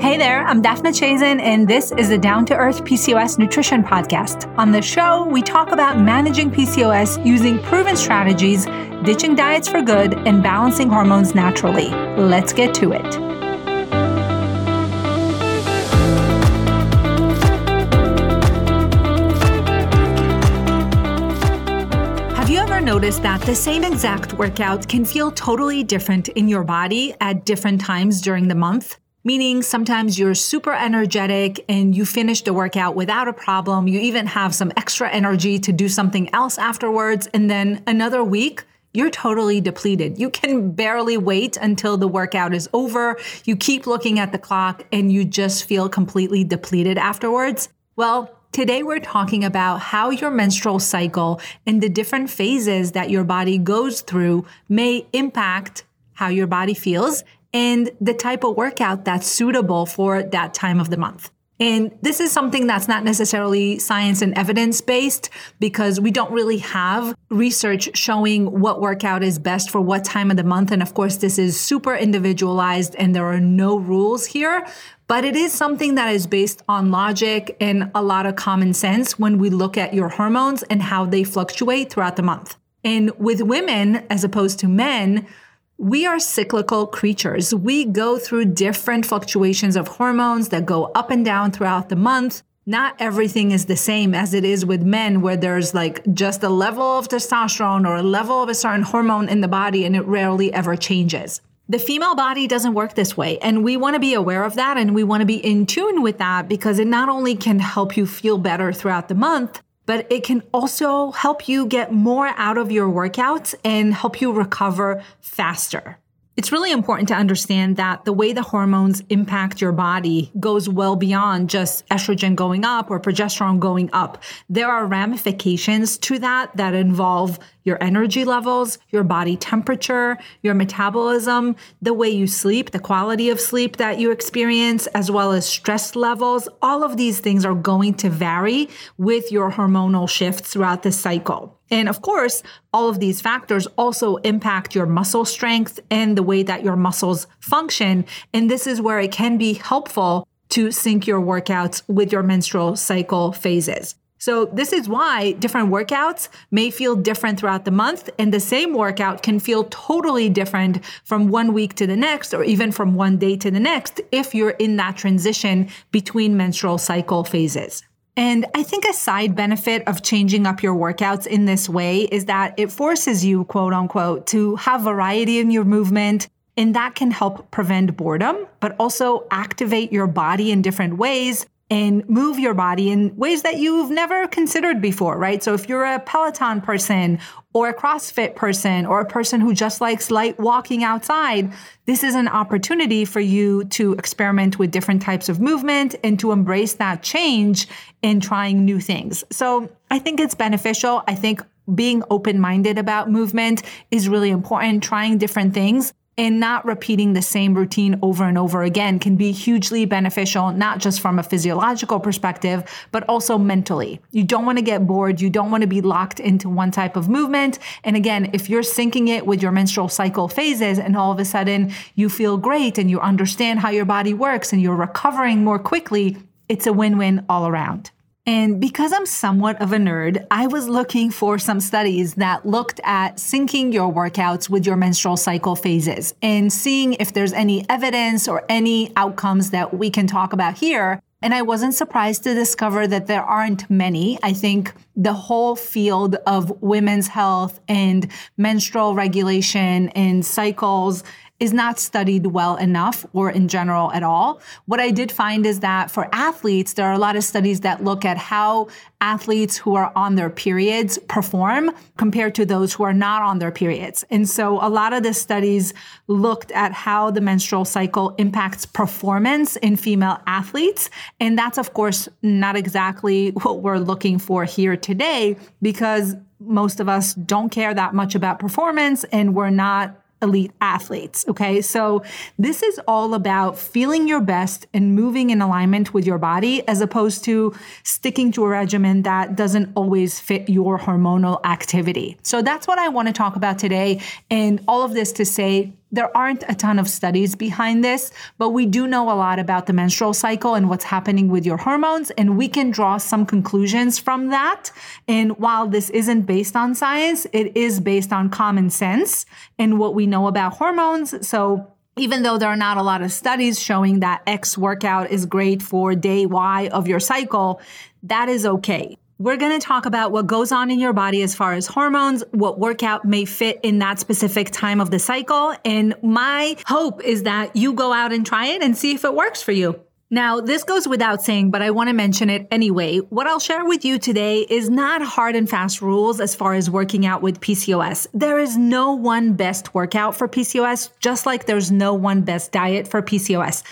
Hey there, I'm Daphna Chazen, and this is the Down to Earth PCOS Nutrition Podcast. On the show, we talk about managing PCOS using proven strategies, ditching diets for good, and balancing hormones naturally. Let's get to it. Have you ever noticed that the same exact workout can feel totally different in your body at different times during the month? Meaning sometimes you're super energetic and you finish the workout without a problem. You even have some extra energy to do something else afterwards. And then another week, you're totally depleted. You can barely wait until the workout is over. You keep looking at the clock and you just feel completely depleted afterwards. Well, Today, we're talking about how your menstrual cycle and the different phases that your body goes through may impact how your body feels and the type of workout that's suitable for that time of the month. And this is something that's not necessarily science and evidence based because we don't really have research showing what workout is best for what time of the month. And of course, this is super individualized and there are no rules here. But it is something that is based on logic and a lot of common sense when we look at your hormones and how they fluctuate throughout the month. And with women, as opposed to men, we are cyclical creatures. We go through different fluctuations of hormones that go up and down throughout the month. Not everything is the same as it is with men, where there's like just a level of testosterone or a level of a certain hormone in the body and it rarely ever changes. The female body doesn't work this way. And we want to be aware of that and we want to be in tune with that because it not only can help you feel better throughout the month, but it can also help you get more out of your workouts and help you recover faster. It's really important to understand that the way the hormones impact your body goes well beyond just estrogen going up or progesterone going up. There are ramifications to that that involve your energy levels, your body temperature, your metabolism, the way you sleep, the quality of sleep that you experience, as well as stress levels. All of these things are going to vary with your hormonal shifts throughout the cycle. And of course, all of these factors also impact your muscle strength and the way that your muscles function. And this is where it can be helpful to sync your workouts with your menstrual cycle phases. So this is why different workouts may feel different throughout the month and the same workout can feel totally different from one week to the next or even from one day to the next if you're in that transition between menstrual cycle phases. And I think a side benefit of changing up your workouts in this way is that it forces you, quote unquote, to have variety in your movement. And that can help prevent boredom, but also activate your body in different ways and move your body in ways that you've never considered before, right? So if you're a Peloton person or a CrossFit person or a person who just likes light walking outside, this is an opportunity for you to experiment with different types of movement and to embrace that change in trying new things. So I think it's beneficial. I think being open minded about movement is really important, trying different things and not repeating the same routine over and over again can be hugely beneficial, not just from a physiological perspective, but also mentally. You don't want to get bored. You don't want to be locked into one type of movement. And again, if you're syncing it with your menstrual cycle phases and all of a sudden you feel great and you understand how your body works and you're recovering more quickly, it's a win win all around. And because I'm somewhat of a nerd, I was looking for some studies that looked at syncing your workouts with your menstrual cycle phases and seeing if there's any evidence or any outcomes that we can talk about here. And I wasn't surprised to discover that there aren't many. I think the whole field of women's health and menstrual regulation and cycles is not studied well enough or in general at all. What I did find is that for athletes, there are a lot of studies that look at how athletes who are on their periods perform compared to those who are not on their periods. And so a lot of the studies looked at how the menstrual cycle impacts performance in female athletes. And that's, of course, not exactly what we're looking for here today because most of us don't care that much about performance and we're not elite athletes. Okay. So this is all about feeling your best and moving in alignment with your body as opposed to sticking to a regimen that doesn't always fit your hormonal activity. So that's what I want to talk about today. And all of this to say, There aren't a ton of studies behind this, but we do know a lot about the menstrual cycle and what's happening with your hormones, and we can draw some conclusions from that. And while this isn't based on science, it is based on common sense and what we know about hormones. So even though there are not a lot of studies showing that X workout is great for day Y of your cycle, that is okay. We're going to talk about what goes on in your body as far as hormones, what workout may fit in that specific time of the cycle. And my hope is that you go out and try it and see if it works for you. Now, this goes without saying, but I want to mention it anyway. What I'll share with you today is not hard and fast rules as far as working out with PCOS. There is no one best workout for PCOS, just like there's no one best diet for PCOS.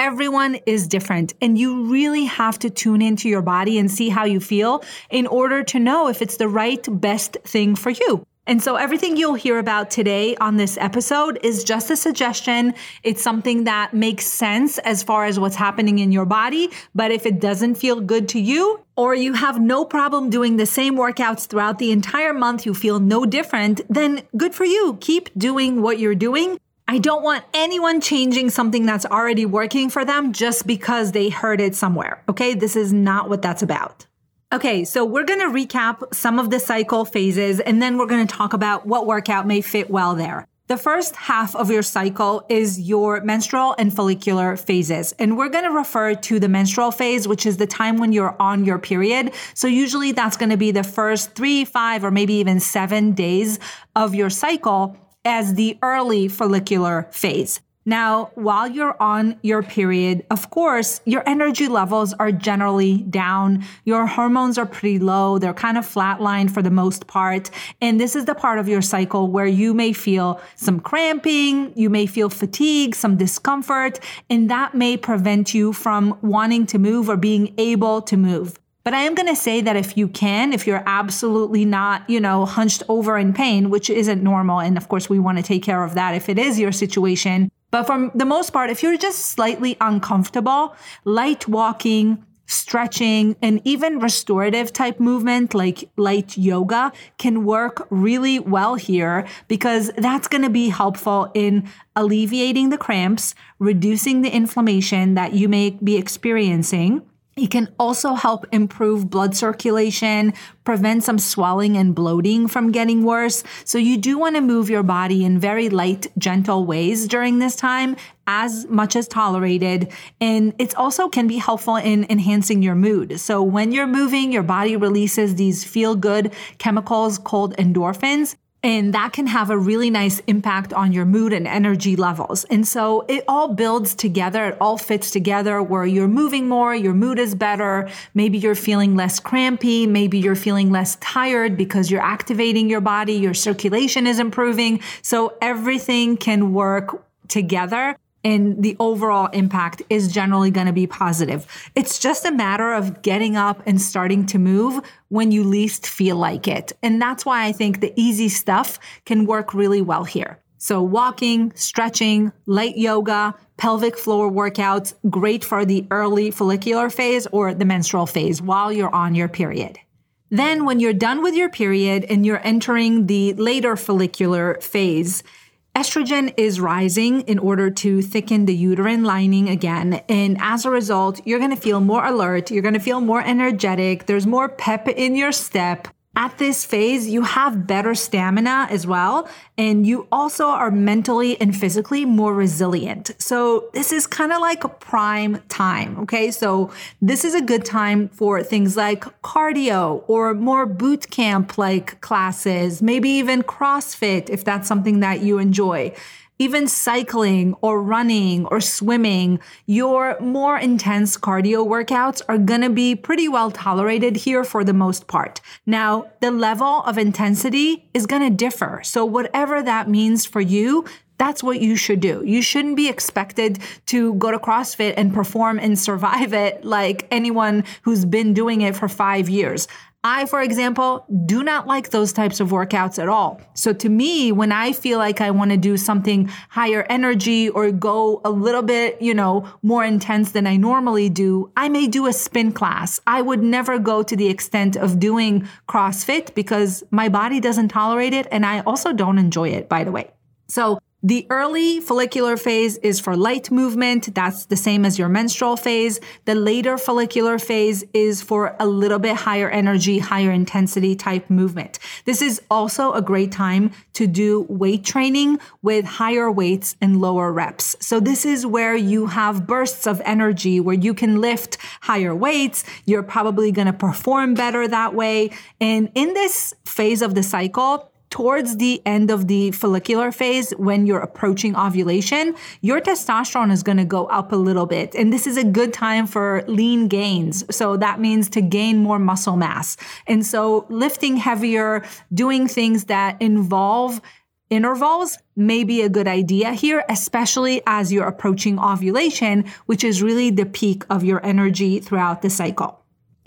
Everyone is different, and you really have to tune into your body and see how you feel in order to know if it's the right, best thing for you. And so everything you'll hear about today on this episode is just a suggestion. It's something that makes sense as far as what's happening in your body. But if it doesn't feel good to you, or you have no problem doing the same workouts throughout the entire month, you feel no different, then good for you. Keep doing what you're doing. I don't want anyone changing something that's already working for them just because they heard it somewhere. Okay. This is not what that's about. Okay, so we're going to recap some of the cycle phases and then we're going to talk about what workout may fit well there. The first half of your cycle is your menstrual and follicular phases. And we're going to refer to the menstrual phase, which is the time when you're on your period. So usually that's going to be the first three, five, or maybe even seven days of your cycle as the early follicular phase. Now, while you're on your period, of course, your energy levels are generally down. Your hormones are pretty low. They're kind of flatlined for the most part. And this is the part of your cycle where you may feel some cramping, you may feel fatigue, some discomfort, and that may prevent you from wanting to move or being able to move. But I am going to say that if you can, if you're absolutely not, you know, hunched over in pain, which isn't normal. And of course, we want to take care of that if it is your situation. But for the most part, if you're just slightly uncomfortable, light walking, stretching, and even restorative type movement like light yoga can work really well here because that's going to be helpful in alleviating the cramps, reducing the inflammation that you may be experiencing it can also help improve blood circulation, prevent some swelling and bloating from getting worse. So you do want to move your body in very light, gentle ways during this time as much as tolerated. And it also can be helpful in enhancing your mood. So when you're moving, your body releases these feel good chemicals called endorphins. And that can have a really nice impact on your mood and energy levels. And so it all builds together. It all fits together where you're moving more, your mood is better. Maybe you're feeling less crampy. Maybe you're feeling less tired because you're activating your body. Your circulation is improving. So everything can work together and the overall impact is generally going to be positive. It's just a matter of getting up and starting to move when you least feel like it. And that's why I think the easy stuff can work really well here. So walking, stretching, light yoga, pelvic floor workouts, great for the early follicular phase or the menstrual phase while you're on your period. Then when you're done with your period and you're entering the later follicular phase, Estrogen is rising in order to thicken the uterine lining again. And as a result, you're going to feel more alert. You're going to feel more energetic. There's more pep in your step at this phase, you have better stamina as well. And you also are mentally and physically more resilient. So this is kind of like prime time. Okay. So this is a good time for things like cardio or more boot camp like classes, maybe even CrossFit if that's something that you enjoy even cycling or running or swimming, your more intense cardio workouts are going to be pretty well tolerated here for the most part. Now, the level of intensity is going to differ. So whatever that means for you, that's what you should do. You shouldn't be expected to go to CrossFit and perform and survive it like anyone who's been doing it for five years. I, for example, do not like those types of workouts at all. So to me, when I feel like I want to do something higher energy or go a little bit, you know, more intense than I normally do, I may do a spin class. I would never go to the extent of doing CrossFit because my body doesn't tolerate it. And I also don't enjoy it, by the way. So The early follicular phase is for light movement. That's the same as your menstrual phase. The later follicular phase is for a little bit higher energy, higher intensity type movement. This is also a great time to do weight training with higher weights and lower reps. So this is where you have bursts of energy where you can lift higher weights. You're probably going to perform better that way. And in this phase of the cycle, towards the end of the follicular phase, when you're approaching ovulation, your testosterone is going to go up a little bit. And this is a good time for lean gains. So that means to gain more muscle mass. And so lifting heavier, doing things that involve intervals may be a good idea here, especially as you're approaching ovulation, which is really the peak of your energy throughout the cycle.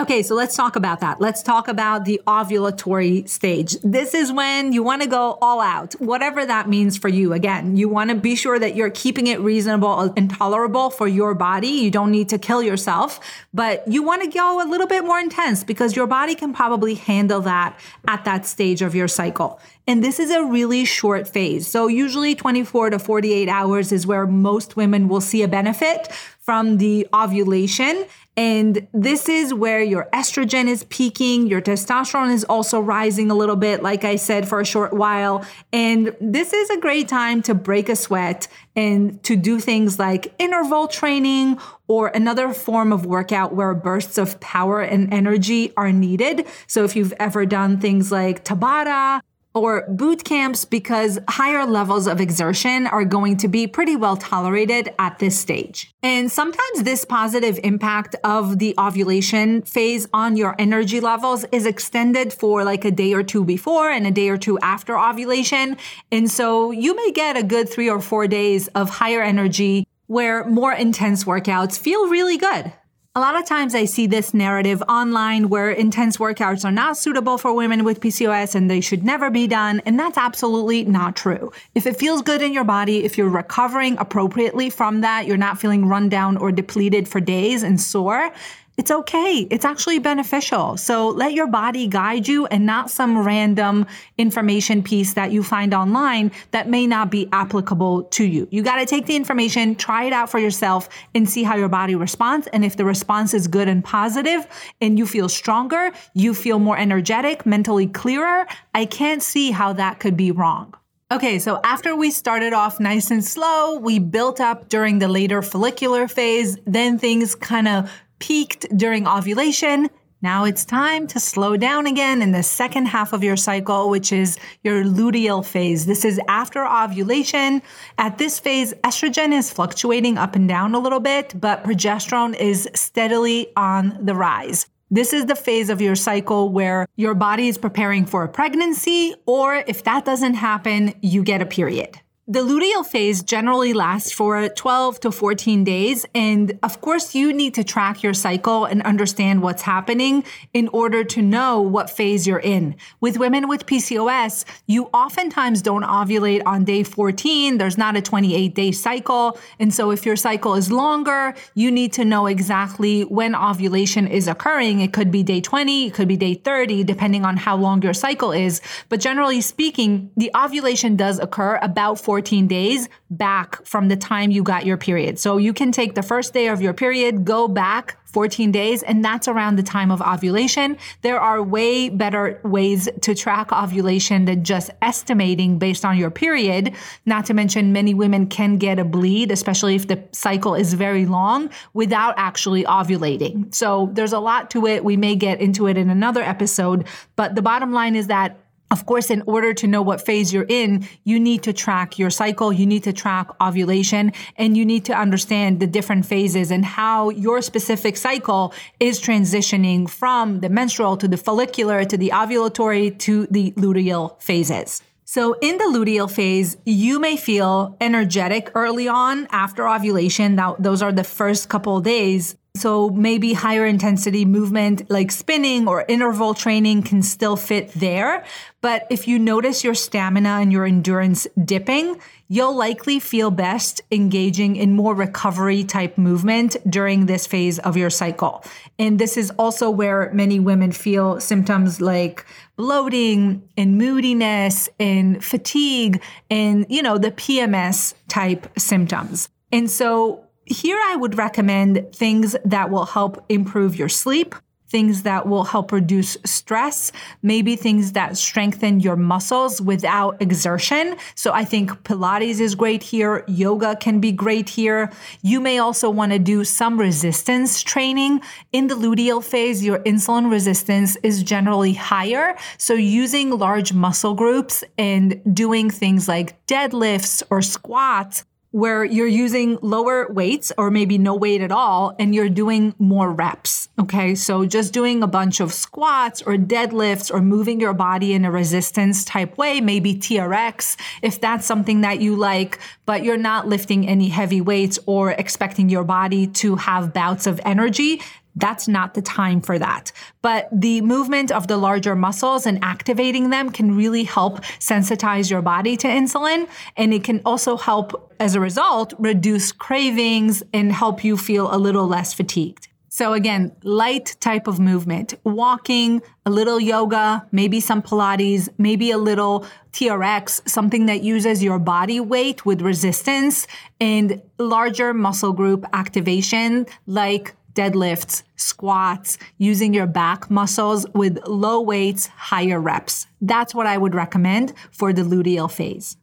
Okay, so let's talk about that. Let's talk about the ovulatory stage. This is when you want to go all out, whatever that means for you. Again, you want to be sure that you're keeping it reasonable and tolerable for your body. You don't need to kill yourself, but you want to go a little bit more intense because your body can probably handle that at that stage of your cycle. And this is a really short phase. So usually 24 to 48 hours is where most women will see a benefit from the ovulation. And this is where your estrogen is peaking. Your testosterone is also rising a little bit, like I said, for a short while. And this is a great time to break a sweat and to do things like interval training or another form of workout where bursts of power and energy are needed. So if you've ever done things like Tabata or boot camps because higher levels of exertion are going to be pretty well tolerated at this stage. And sometimes this positive impact of the ovulation phase on your energy levels is extended for like a day or two before and a day or two after ovulation. And so you may get a good three or four days of higher energy where more intense workouts feel really good. A lot of times I see this narrative online where intense workouts are not suitable for women with PCOS and they should never be done. And that's absolutely not true. If it feels good in your body, if you're recovering appropriately from that, you're not feeling run down or depleted for days and sore, it's okay. It's actually beneficial. So let your body guide you and not some random information piece that you find online that may not be applicable to you. You got to take the information, try it out for yourself and see how your body responds. And if the response is good and positive and you feel stronger, you feel more energetic, mentally clearer, I can't see how that could be wrong. Okay, so after we started off nice and slow, we built up during the later follicular phase, then things kind of peaked during ovulation. Now it's time to slow down again in the second half of your cycle, which is your luteal phase. This is after ovulation. At this phase, estrogen is fluctuating up and down a little bit, but progesterone is steadily on the rise. This is the phase of your cycle where your body is preparing for a pregnancy, or if that doesn't happen, you get a period. The luteal phase generally lasts for 12 to 14 days. And of course, you need to track your cycle and understand what's happening in order to know what phase you're in. With women with PCOS, you oftentimes don't ovulate on day 14. There's not a 28 day cycle. And so if your cycle is longer, you need to know exactly when ovulation is occurring. It could be day 20, it could be day 30, depending on how long your cycle is. But generally speaking, the ovulation does occur about 14 14 days back from the time you got your period. So you can take the first day of your period, go back 14 days, and that's around the time of ovulation. There are way better ways to track ovulation than just estimating based on your period. Not to mention, many women can get a bleed, especially if the cycle is very long, without actually ovulating. So there's a lot to it. We may get into it in another episode, but the bottom line is that of course, in order to know what phase you're in, you need to track your cycle, you need to track ovulation, and you need to understand the different phases and how your specific cycle is transitioning from the menstrual to the follicular to the ovulatory to the luteal phases. So in the luteal phase, you may feel energetic early on after ovulation. Now, those are the first couple days So maybe higher intensity movement like spinning or interval training can still fit there. But if you notice your stamina and your endurance dipping, you'll likely feel best engaging in more recovery type movement during this phase of your cycle. And this is also where many women feel symptoms like bloating and moodiness and fatigue and, you know, the PMS type symptoms. And so here I would recommend things that will help improve your sleep, things that will help reduce stress, maybe things that strengthen your muscles without exertion. So I think Pilates is great here. Yoga can be great here. You may also want to do some resistance training. In the luteal phase, your insulin resistance is generally higher. So using large muscle groups and doing things like deadlifts or squats where you're using lower weights or maybe no weight at all and you're doing more reps. Okay. So just doing a bunch of squats or deadlifts or moving your body in a resistance type way, maybe TRX, if that's something that you like, but you're not lifting any heavy weights or expecting your body to have bouts of energy, that's not the time for that. But the movement of the larger muscles and activating them can really help sensitize your body to insulin. And it can also help, as a result, reduce cravings and help you feel a little less fatigued. So again, light type of movement, walking, a little yoga, maybe some Pilates, maybe a little TRX, something that uses your body weight with resistance and larger muscle group activation like deadlifts, squats, using your back muscles with low weights, higher reps. That's what I would recommend for the luteal phase.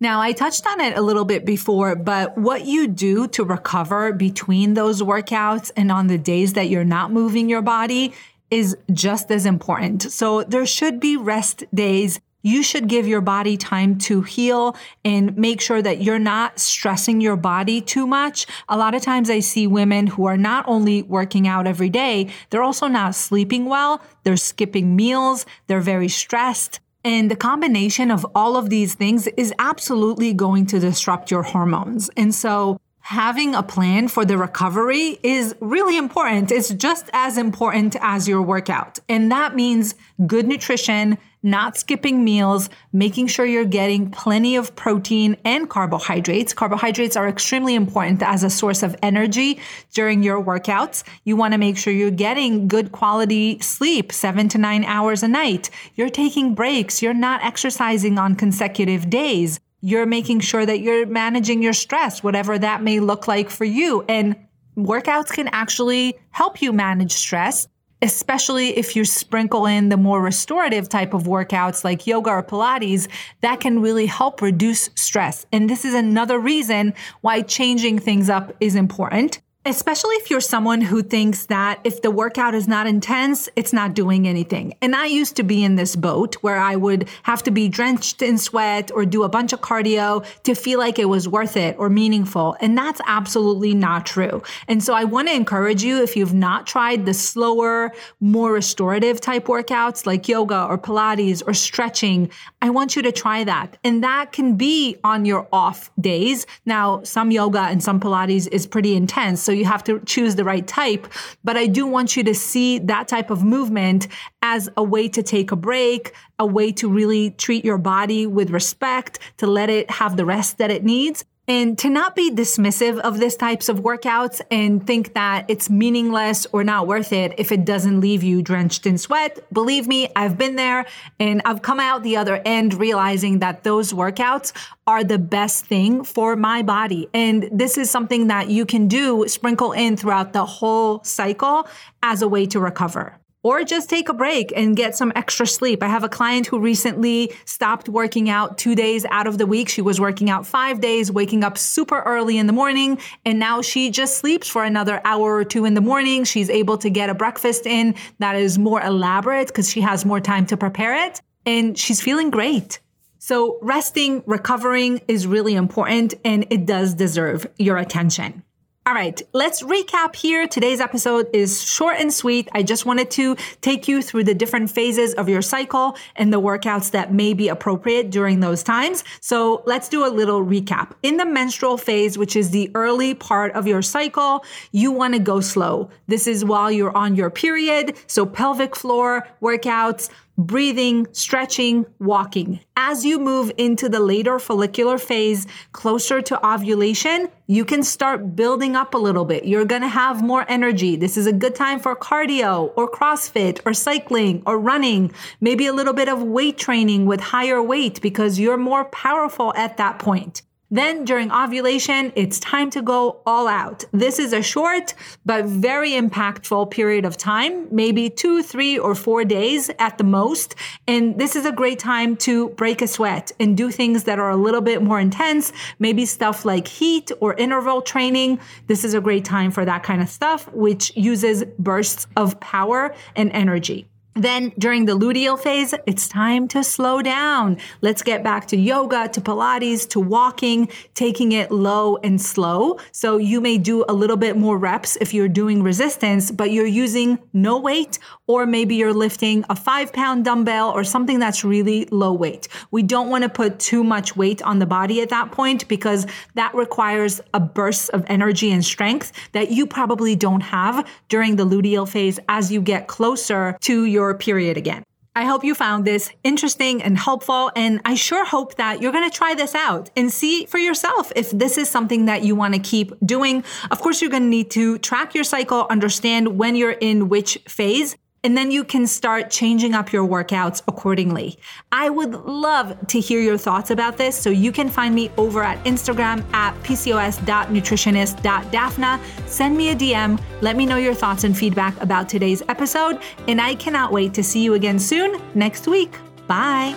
Now, I touched on it a little bit before, but what you do to recover between those workouts and on the days that you're not moving your body is just as important. So there should be rest days you should give your body time to heal and make sure that you're not stressing your body too much. A lot of times I see women who are not only working out every day, they're also not sleeping well. They're skipping meals. They're very stressed. And the combination of all of these things is absolutely going to disrupt your hormones. And so having a plan for the recovery is really important. It's just as important as your workout. And that means good nutrition, not skipping meals, making sure you're getting plenty of protein and carbohydrates. Carbohydrates are extremely important as a source of energy during your workouts. You want to make sure you're getting good quality sleep, seven to nine hours a night. You're taking breaks. You're not exercising on consecutive days you're making sure that you're managing your stress, whatever that may look like for you. And workouts can actually help you manage stress, especially if you sprinkle in the more restorative type of workouts like yoga or Pilates that can really help reduce stress. And this is another reason why changing things up is important. Especially if you're someone who thinks that if the workout is not intense, it's not doing anything. And I used to be in this boat where I would have to be drenched in sweat or do a bunch of cardio to feel like it was worth it or meaningful. And that's absolutely not true. And so I want to encourage you, if you've not tried the slower, more restorative type workouts like yoga or Pilates or stretching, I want you to try that. And that can be on your off days. Now, some yoga and some Pilates is pretty intense. So you have to choose the right type. But I do want you to see that type of movement as a way to take a break, a way to really treat your body with respect, to let it have the rest that it needs and to not be dismissive of these types of workouts and think that it's meaningless or not worth it if it doesn't leave you drenched in sweat. Believe me, I've been there and I've come out the other end realizing that those workouts are the best thing for my body. And this is something that you can do, sprinkle in throughout the whole cycle as a way to recover or just take a break and get some extra sleep. I have a client who recently stopped working out two days out of the week. She was working out five days, waking up super early in the morning, and now she just sleeps for another hour or two in the morning. She's able to get a breakfast in that is more elaborate because she has more time to prepare it, and she's feeling great. So, resting, recovering is really important, and it does deserve your attention. All right, let's recap here. Today's episode is short and sweet. I just wanted to take you through the different phases of your cycle and the workouts that may be appropriate during those times. So let's do a little recap. In the menstrual phase, which is the early part of your cycle, you want to go slow. This is while you're on your period. So pelvic floor workouts, breathing, stretching, walking. As you move into the later follicular phase, closer to ovulation, you can start building up a little bit. You're to have more energy. This is a good time for cardio or CrossFit or cycling or running, maybe a little bit of weight training with higher weight because you're more powerful at that point. Then during ovulation, it's time to go all out. This is a short but very impactful period of time, maybe two, three, or four days at the most. And this is a great time to break a sweat and do things that are a little bit more intense, maybe stuff like heat or interval training. This is a great time for that kind of stuff, which uses bursts of power and energy. Then during the luteal phase, it's time to slow down. Let's get back to yoga, to Pilates, to walking, taking it low and slow. So you may do a little bit more reps if you're doing resistance, but you're using no weight, or maybe you're lifting a five pound dumbbell or something that's really low weight. We don't want to put too much weight on the body at that point because that requires a burst of energy and strength that you probably don't have during the luteal phase as you get closer to your your period again. I hope you found this interesting and helpful. And I sure hope that you're going to try this out and see for yourself if this is something that you want to keep doing. Of course, you're going to need to track your cycle, understand when you're in which phase. And then you can start changing up your workouts accordingly. I would love to hear your thoughts about this. So you can find me over at Instagram at pcos.nutritionist.daphna. Send me a DM. Let me know your thoughts and feedback about today's episode. And I cannot wait to see you again soon next week. Bye.